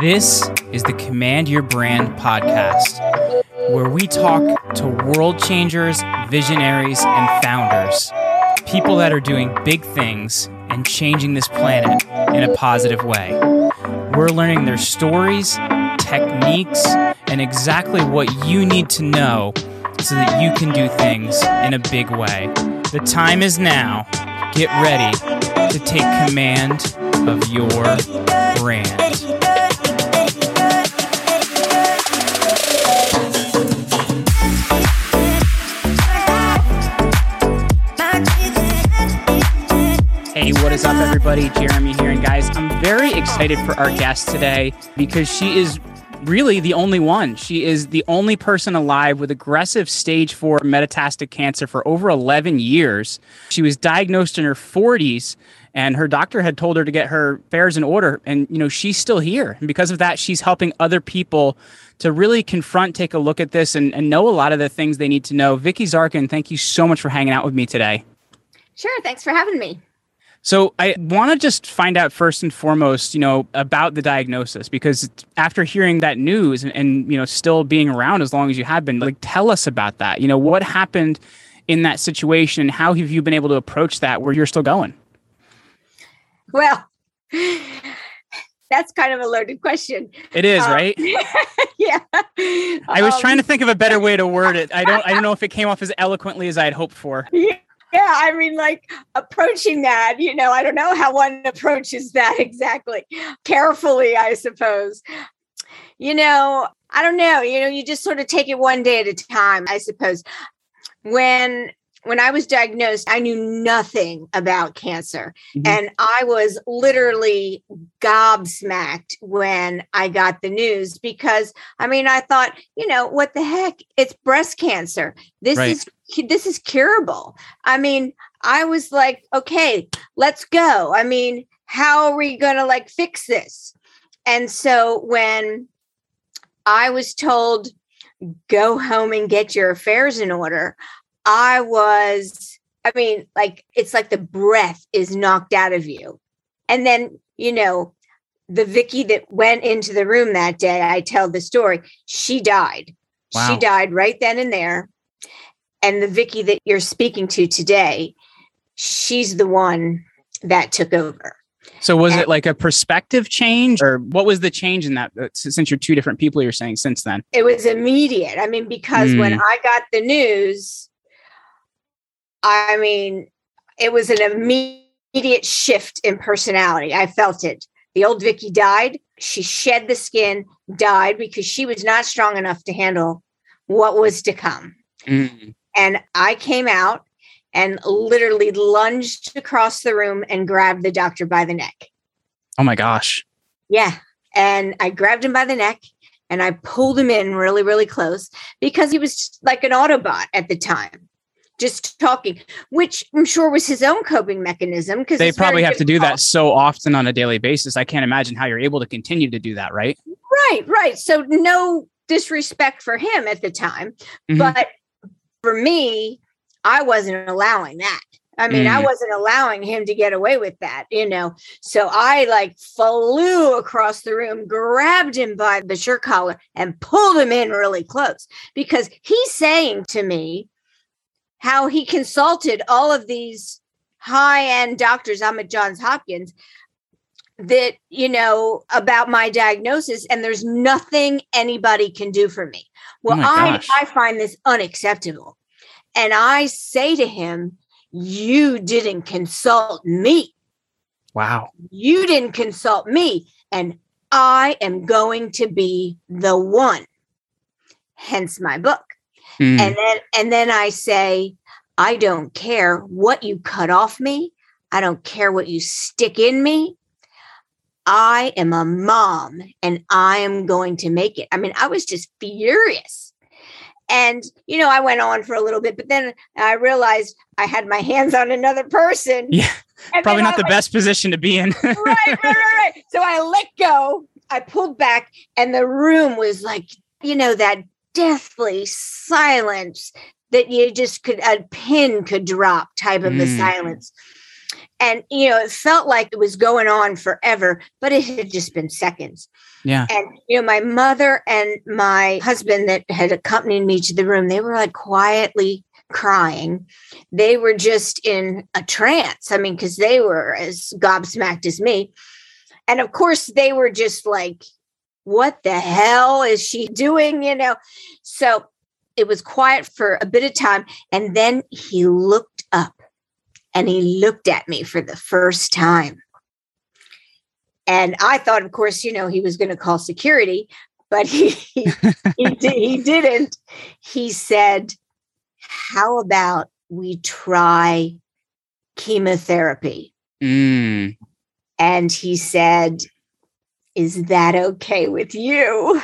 This is the Command Your Brand podcast, where we talk to world changers, visionaries, and founders. People that are doing big things and changing this planet in a positive way. We're learning their stories, techniques, and exactly what you need to know so that you can do things in a big way. The time is now. Get ready to take command of your brand. Up, everybody? Jeremy here. And guys, I'm very excited for our guest today because she is really the only one. She is the only person alive with aggressive stage four metastatic cancer for over 11 years. She was diagnosed in her 40s and her doctor had told her to get her affairs in order and you know she's still here and because of that she's helping other people to really confront take a look at this and, and know a lot of the things they need to know vicky zarkin thank you so much for hanging out with me today sure thanks for having me so I want to just find out first and foremost, you know, about the diagnosis because after hearing that news and, and, you know still being around as long as you have been, like tell us about that. You know, what happened in that situation? How have you been able to approach that where you're still going? Well, that's kind of a loaded question. It is, um, right? yeah. I was um, trying to think of a better way to word it. I don't I don't know if it came off as eloquently as I had hoped for. Yeah yeah, I mean, like approaching that, you know, I don't know how one approaches that exactly. Carefully, I suppose. You know, I don't know. You know, you just sort of take it one day at a time, I suppose. When when I was diagnosed, I knew nothing about cancer. Mm-hmm. And I was literally gobsmacked when I got the news because I mean, I thought, you know, what the heck? It's breast cancer. This right. is this is curable. I mean, I was like, okay, let's go. I mean, how are we going to like fix this? And so when I was told, go home and get your affairs in order, I was, I mean, like, it's like the breath is knocked out of you. And then, you know, the Vicky that went into the room that day, I tell the story, she died. Wow. She died right then and there and the Vicky that you're speaking to today, she's the one that took over. So was and, it like a perspective change or what was the change in that uh, since you're two different people you're saying since then? It was immediate. I mean because mm. when hmm. I got the news I mean it was an immediate shift in personality. I felt it. The old Vicky died. She shed the skin, died because she was not strong enough to handle what was to come. Mm. And I came out and literally lunged across the room and grabbed the doctor by the neck. Oh my gosh. Yeah. And I grabbed him by the neck and I pulled him in really, really close because he was like an Autobot at the time, just talking, which I'm sure was his own coping mechanism. Because they probably have to do that so often on a daily basis. I can't imagine how you're able to continue to do that, right? Right, right. So, no disrespect for him at the time, mm-hmm. but for me, I wasn't allowing that. I mean, mm. I wasn't allowing him to get away with that, you know. So I like flew across the room, grabbed him by the shirt collar, and pulled him in really close because he's saying to me how he consulted all of these high end doctors. I'm at Johns Hopkins that, you know, about my diagnosis, and there's nothing anybody can do for me. Well, oh I, I find this unacceptable. And I say to him, You didn't consult me. Wow. You didn't consult me. And I am going to be the one. Hence my book. Mm. And then and then I say, I don't care what you cut off me. I don't care what you stick in me. I am a mom and I am going to make it. I mean, I was just furious. And, you know, I went on for a little bit, but then I realized I had my hands on another person. Yeah. Probably not I the went, best position to be in. right, right, right, right. So I let go, I pulled back, and the room was like, you know, that deathly silence that you just could, a pin could drop type of mm. the silence. And, you know, it felt like it was going on forever, but it had just been seconds. Yeah. And, you know, my mother and my husband that had accompanied me to the room, they were like quietly crying. They were just in a trance. I mean, because they were as gobsmacked as me. And of course, they were just like, what the hell is she doing? You know? So it was quiet for a bit of time. And then he looked up and he looked at me for the first time. And I thought, of course, you know, he was going to call security, but he, he, he, didn't. He said, How about we try chemotherapy? Mm. And he said, Is that okay with you?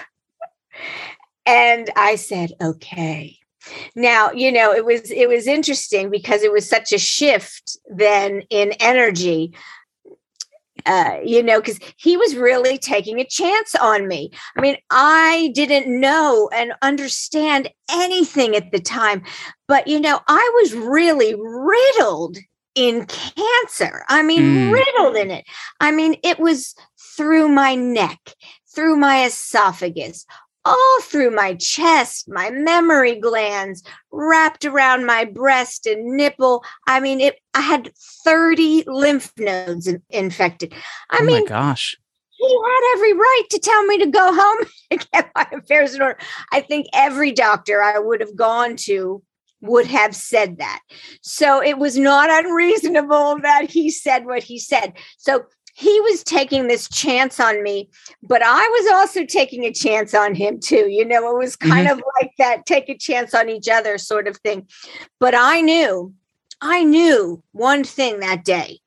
And I said, Okay. Now, you know, it was it was interesting because it was such a shift then in energy. Uh, you know, because he was really taking a chance on me. I mean, I didn't know and understand anything at the time, but you know, I was really riddled in cancer. I mean, Mm. riddled in it. I mean, it was through my neck, through my esophagus, all through my chest, my mammary glands, wrapped around my breast and nipple. I mean, it I had 30 lymph nodes in- infected. I oh mean, my gosh. he had every right to tell me to go home and get my affairs in order. I think every doctor I would have gone to would have said that. So it was not unreasonable that he said what he said. So he was taking this chance on me, but I was also taking a chance on him too. You know, it was kind mm-hmm. of like that take a chance on each other sort of thing. But I knew, I knew one thing that day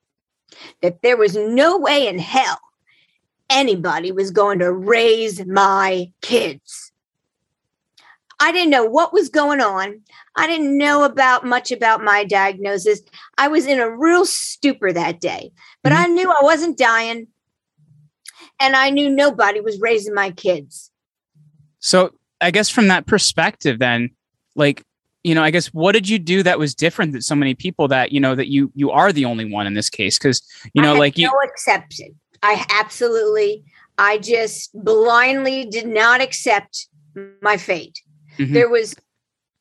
that there was no way in hell anybody was going to raise my kids. I didn't know what was going on. I didn't know about much about my diagnosis. I was in a real stupor that day, but Mhm. I knew I wasn't dying and I knew nobody was raising my kids. So I guess from that perspective, then, like, you know, I guess what did you do that was different than so many people that you know that you you are the only one in this case? Because you know, like you, no exception. I absolutely, I just blindly did not accept my fate. Mhm. There was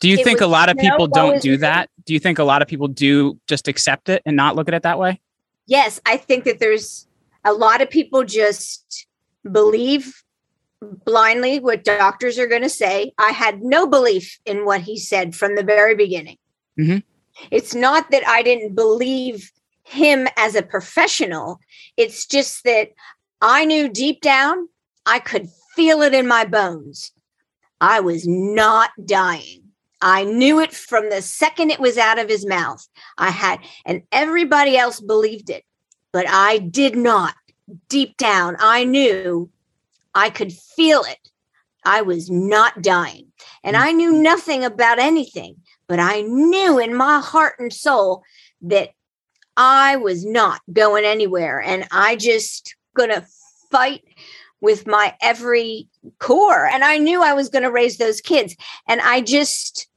do you think a lot of no people don't do that? Do you think a lot of people do just accept it and not look at it that way? yes, I think that there's a lot of people just believe blindly what doctors are going to say. I had no belief in what he said from the very beginning. Mhm. It's not that I didn't believe him as a professional, it's just that I knew deep down, I could feel it in my bones. I was not dying. I knew it from the second it was out of his mouth. I had, and everybody else believed it, but I did not. Deep down, I knew I could feel it. I was not dying. And I knew mm-hmm. nothing about anything, but I knew in my heart and soul that I was not going anywhere. And I just gonna fight with my every core. And I knew I was gonna raise those kids. And I just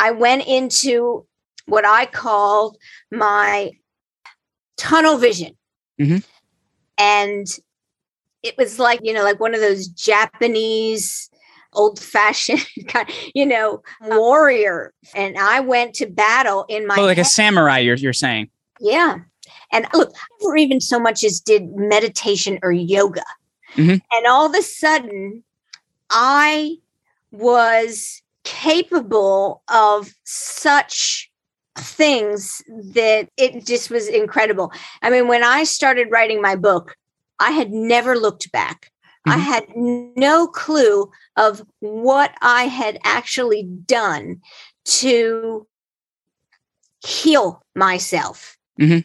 I went into what I called my tunnel vision. Mhm. And it was like, you know, like one of those Japanese old fashioned kind, you know, warrior. And I went to battle in my Oh, like a samurai, you're you're saying. Yeah. And look, I never even so much as did meditation or yoga. Mhm. And all of a sudden, I was capable of such things that it just was incredible. I mean, when I started writing my book, I had never looked back. I Mhm. had no clue of what I had actually done to heal myself. Mhm.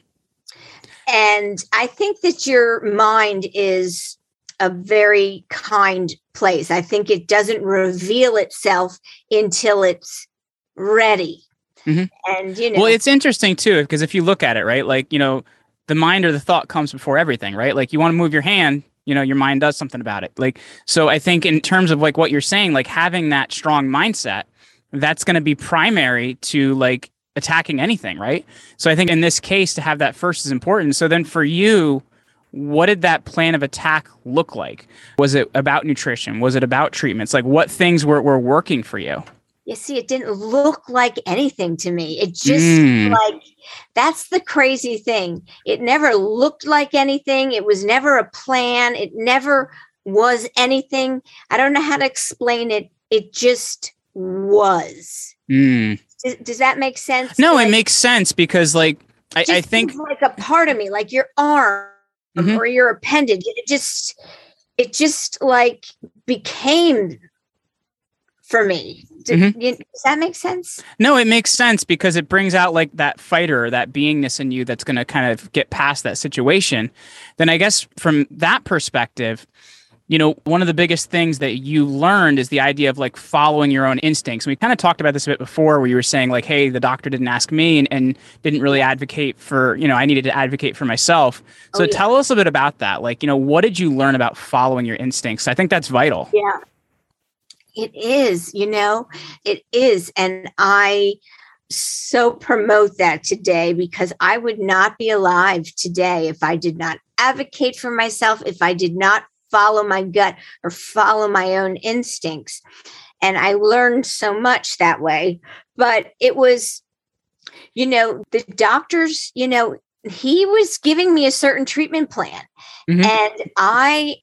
And I think that your mind is a very kind place. I think it doesn't reveal itself until it's ready. Mhm. And, you know, Well, it's interesting too, because if you look at it, right, like, you know, the mind or the thought comes before everything, right? Like you want to move your hand, you know, your mind does something about it. Like, so I think in terms of like what you're saying, like having that strong mindset, that's going to be primary to like attacking anything, right? So I think in this case, to have that first is important. So then for you, what did that plan of attack look like? Was it about nutrition? Was it about treatments? Like what things were, were working for you? You see, it didn't look like anything to me. It just mm. like that's the crazy thing. It never looked like anything. It was never a plan. It never was anything. I don't know how to explain it. It just was. Mm. Does, does, that make sense? No, like, it makes sense because, like, I, I think like a part of me, like your arm mm-hmm. or your appendage, it just, it just like became for me. mm-hmm. you, does that make sense? No, it makes sense because it brings out like that fighter, that beingness in you that's going to kind of get past that situation. Then I guess from that perspective, you know, one of the biggest things that you learned is the idea of like following your own instincts. And we kind of talked about this a bit before where you were saying like, hey, the doctor didn't ask me and, and didn't really advocate for, you know, I needed to advocate for myself. So oh, yeah. tell us a bit about that. Like, you know, what did you learn about following your instincts? I think that's vital. Yeah. It is, you know, it is. And I so promote that today because I would not be alive today if I did not advocate for myself, if I did not follow my gut or follow my own instincts. And I learned so much that way. But it was, you know, the doctors, you know, he was giving me a certain treatment plan. Mm-hmm. And I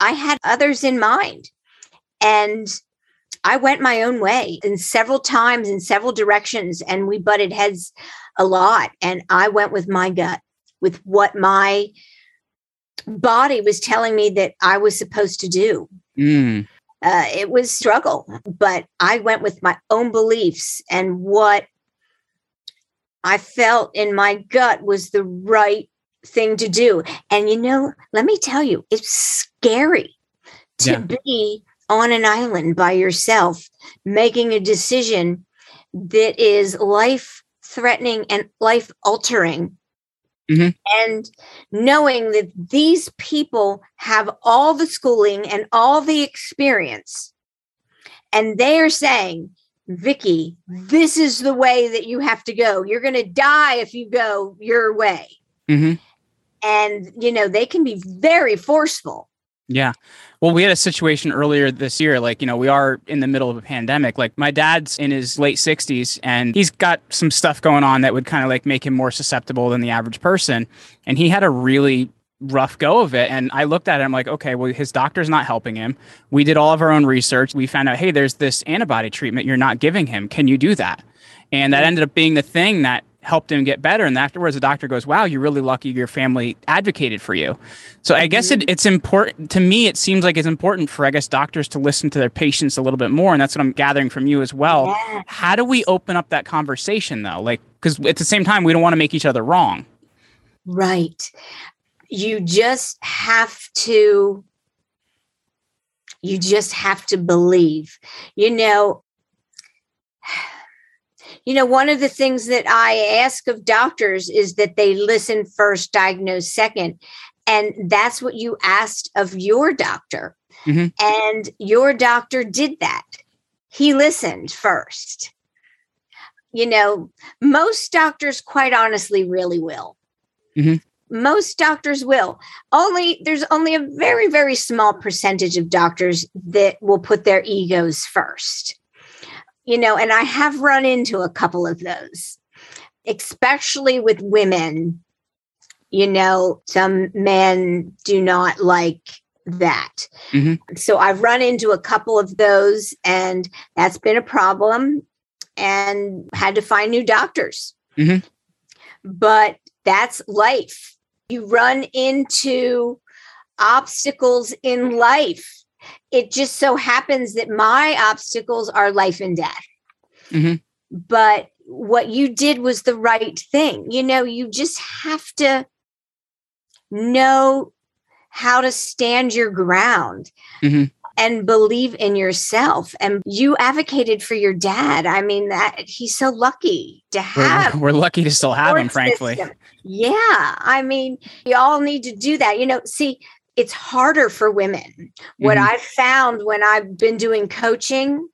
I had others in mind. And I went my own way in several times in several directions and we butted heads a lot and I went with my gut with what my body was telling me that I was supposed to do. Mm. Uh, it was struggle, but I went with my own beliefs and what I felt in my gut was the right thing to do. And you know, let me tell you, it's scary to yeah. be on an island by yourself, making a decision that is life threatening and life altering Mm-hmm. And knowing that these people have all the schooling and all the experience, and they are saying, Vicki, this is the way that you have to go. You're going to die if you go your way. Mm-hmm. And, you know, they can be very forceful. Yeah. Well, we had a situation earlier this year. Like, you know, we are in the middle of a pandemic. Like, my dad's in his late 60s and he's got some stuff going on that would kind of like make him more susceptible than the average person. And he had a really rough go of it. And I looked at it, I'm like, okay, well, his doctor's not helping him. We did all of our own research. We found out, hey, there's this antibody treatment you're not giving him. Can you do that? And that mm. ended up being the thing that helped him get better. And afterwards, the doctor goes, Wow, you're really lucky your family advocated for you. So I guess it, mm-hmm. it's important to me. It seems like it's important for, I guess, doctors to listen to their patients a little bit more. And that's what I'm gathering from you as well. Yeah. How do we open up that conversation though? Like, because at the same time, we don't want to make each other wrong. Right. You just have to. You just have to believe. You know, you know, one of the things that I ask of doctors is that they listen first, diagnose second. And that's what you asked of your doctor. Mm-hmm. And your doctor did that. He listened first. You know, most doctors, quite honestly, really will. Mm-hmm most doctors will only there's only a very very small percentage of doctors that will put their egos first you know, and I have run into a couple of those, especially with women. You know, some men do not like that. Mm-hmm. So I've run into a couple of those, and that's been a problem and had to find new doctors. Mm-hmm. But that's life. You run into obstacles in life it just so happens that my obstacles are life and death. Mm-hmm. But what you did was the right thing. You know, you just have to know how to stand your ground. Mm-hmm. And believe in yourself. And you advocated for your dad. I mean, that he's so lucky to have. We're, we're lucky to still have him, frankly. System. Yeah. I mean, you all need to do that. You know, see, it's harder for women. What mm-hmm. I've found when I've been doing coaching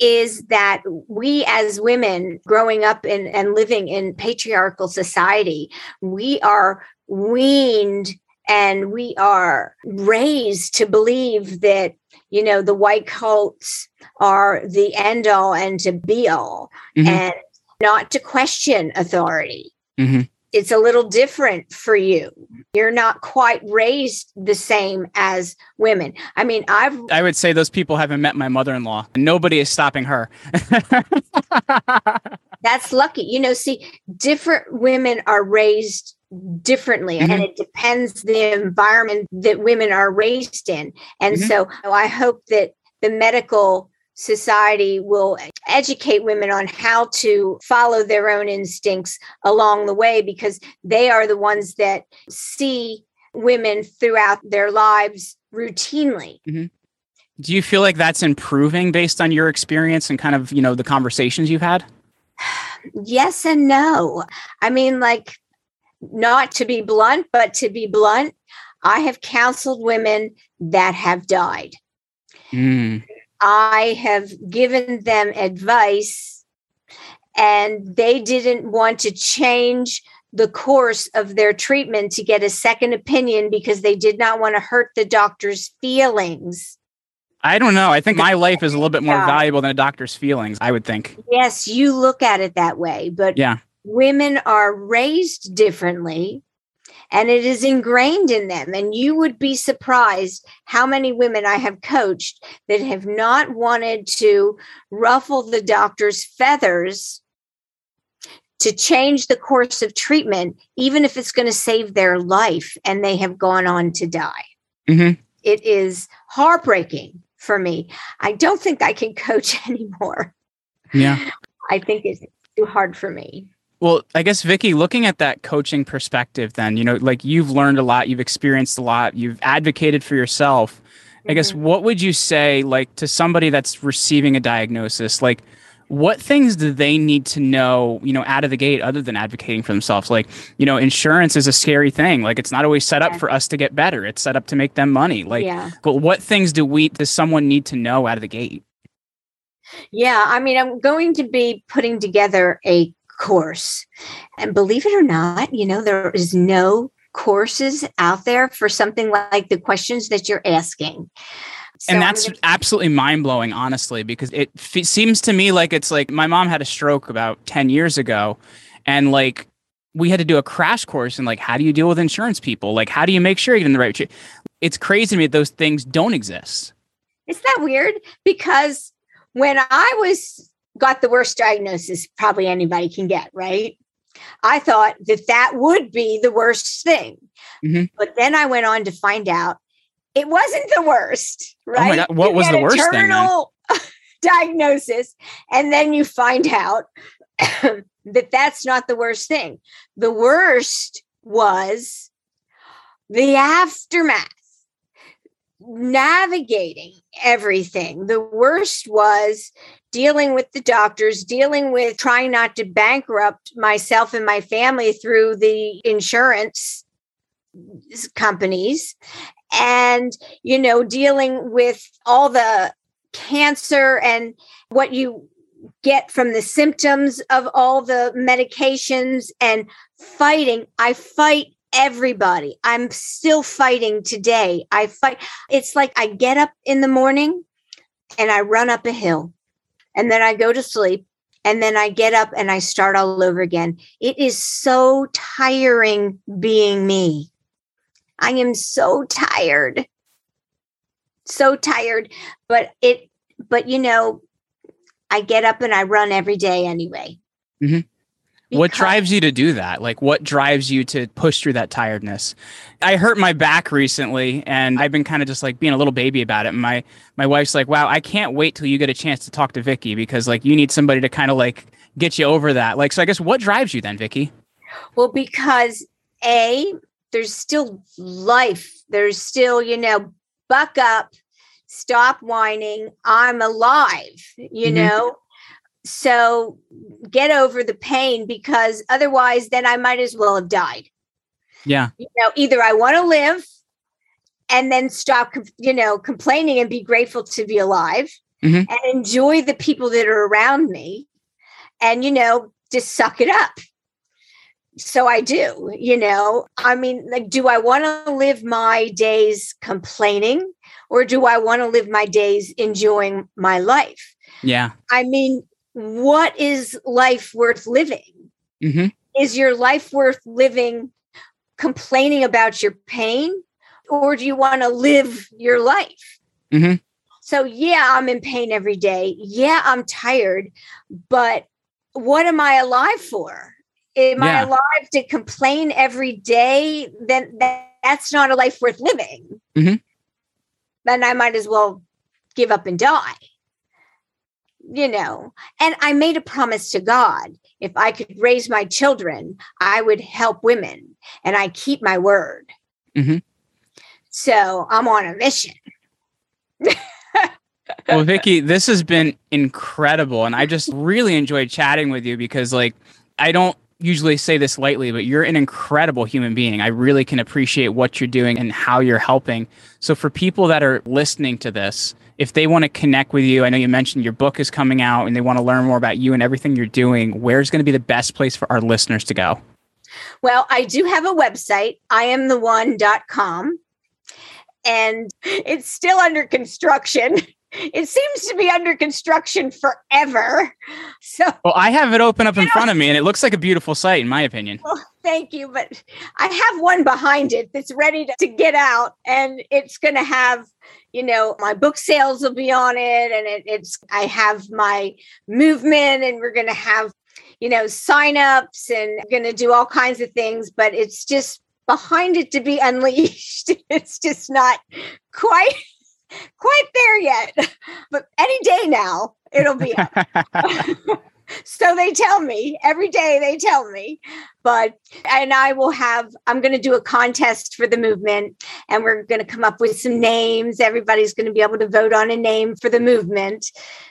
is that we as women growing up in, and living in patriarchal society, we are weaned and we are raised to believe that you know the white coats are the end all and to be all mm-hmm. and not to question authority mm-hmm. It's a little different for you. You're not quite raised the same as women. I mean i've i would say those people haven't met my mother-in-law. Nobody is stopping her. That's lucky. You know see different women are raised differently mm-hmm. and it depends the environment that women are raised in. And mm-hmm. so i hope that the medical society will educate women on how to follow their own instincts along the way because they are the ones that see women throughout their lives routinely mm-hmm. do you feel like that's improving based on your experience and kind of you know the conversations you've had yes and no i mean like not to be blunt, but to be blunt, I have counseled women that have died. Mm. I have given them advice, and they didn't want to change the course of their treatment to get a second opinion because they did not want to hurt the doctor's feelings. I don't know. I think my life is a little bit more yeah. valuable than a doctor's feelings, I would think. Yes, you look at it that way, but yeah women are raised differently and it is ingrained in them. And you would be surprised how many women I have coached that have not wanted to ruffle the doctor's feathers to change the course of treatment, even if it's going to save their life, and they have gone on to die. Mm-hmm. It is heartbreaking for me. I don't think I can coach anymore. Yeah. I think it's too hard for me. Well, I guess Vicki, looking at that coaching perspective, then you know, like you've learned a lot, you've experienced a lot, you've advocated for yourself. Mm-hmm. I guess mm-hmm. what would you say, like, to somebody that's receiving a diagnosis, like? What things do they need to know, you know, out of the gate other than advocating for themselves? Like, you know, insurance is a scary thing. Like, it's not always set up for us to get better. It's set up to make them money. Like, yeah. but what things do we, does someone need to know out of the gate? Yeah, I mean, I'm going to be putting together a course. And believe it or not, you know, there is no courses out there for something like the questions that you're asking. So and that's gonna- absolutely mind blowing, honestly, because it f- seems to me like it's like my mom had a stroke about 10 years ago. And like we had to do a crash course in like, how do you deal with insurance people? Like, how do you make sure you get in the right? It's crazy to me that those things don't exist. Isn't that weird? Because when I was got the worst diagnosis probably anybody can get, right? I thought that that would be the worst thing. Mm-hmm. But then I went on to find out it wasn't the worst, right? Oh my God. What you was the worst terminal thing? diagnosis. And then you find out that that's not the worst thing. The worst was the aftermath, navigating everything. The worst was dealing with the doctors, dealing with trying not to bankrupt myself and my family through the insurance companies. And you know dealing with all the cancer and what you get from the symptoms of all the medications and fighting. I fight everybody. I'm still fighting today. I fight it's like i get up in the morning and i run up a hill and then I go to sleep and then I get up and I start all over again. It is so tiring being me. I am so tired. So tired, but it but you know, I get up and I run every day anyway. Mm-hmm what drives you to do that? Like, what drives you to push through that tiredness? I hurt my back recently, and I've been kind of just like being a little baby about it. And my my wife's like, "Wow, I can't wait till you get a chance to talk to Vicki because like you need somebody to kind of like get you over that." Like, so I guess what drives you then, Vicki? Well, because a there's still life. There's still you know buck up, stop whining. I'm alive. You mm-hmm. know so get over the pain because otherwise, then I might as well have died. Yeah. You know, either I want to live and then stop, you know, complaining and be grateful to be alive. mm-hmm. and enjoy the people that are around me and, you know, just suck it up. So I do, you know. I mean, like, do I want to live my days complaining or do I want to live my days enjoying my life? Yeah. I mean, what is life worth living? Mm-hmm. Is your life worth living complaining about your pain or do you want to live your life? Mm-hmm. So, yeah, I'm in pain every day. Yeah, I'm tired, but what am I alive for? Am yeah. I alive to complain every day? Then that's not a life worth living. Mm-hmm. Then I might as well give up and die. You know, and I made a promise to God if I could raise my children, I would help women, and I keep my word. Mm-hmm. So I'm on a mission. well, Vicki, this has been incredible. And I just really enjoyed chatting with you because, like, I don't usually say this lightly, but you're an incredible human being. I really can appreciate what you're doing and how you're helping. So, for people that are listening to this, if they want to connect with you, I know you mentioned your book is coming out and they want to learn more about you and everything you're doing, where's going to be the best place for our listeners to go? Well, I do have a website, iamtheone.com, and it's still under construction. it seems to be under construction forever. So Well, I have it open up in front of me and it looks like a beautiful site in my opinion. Well, thank you, but I have one behind it that's ready to, to get out and it's going to have you know my book sales will be on it and it, it's i have my movement and we're going to have you know signups and going to do all kinds of things but it's just behind it to be unleashed it's just not quite quite there yet, but any day now it'll be so they tell me every day they tell me but and i will have i'm going to do a contest for the movement and we're going to come up with some names. Everybody's going to be able to vote on a name for the movement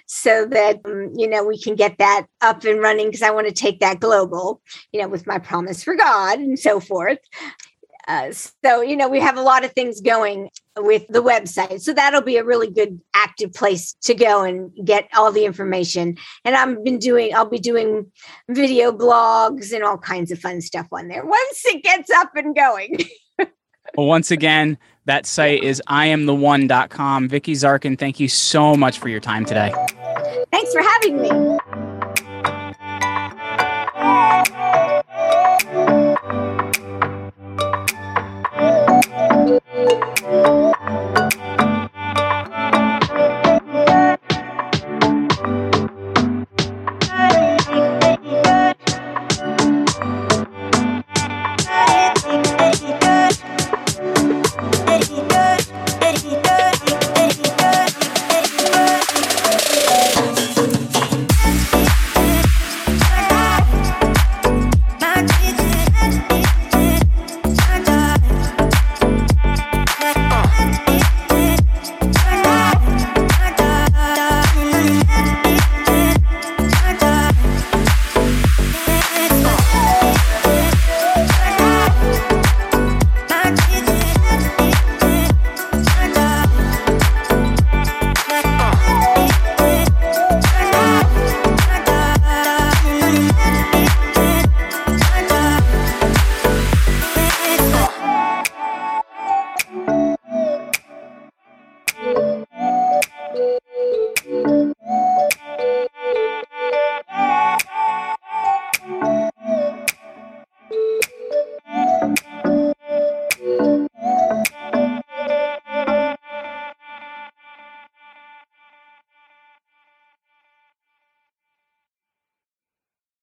so that um, you know we can get that up and running because i want to take that global you know with my promise for god and so forth. Uh, so, you know, we have a lot of things going with the website. So that'll be a really good active place to go and get all the information. And I've been doing, I'll be doing video blogs and all kinds of fun stuff on there once it gets up and going. well, once again, that site is iamtheone.com. Vicki Zarkin, thank you so much for your time today. Thanks for having me.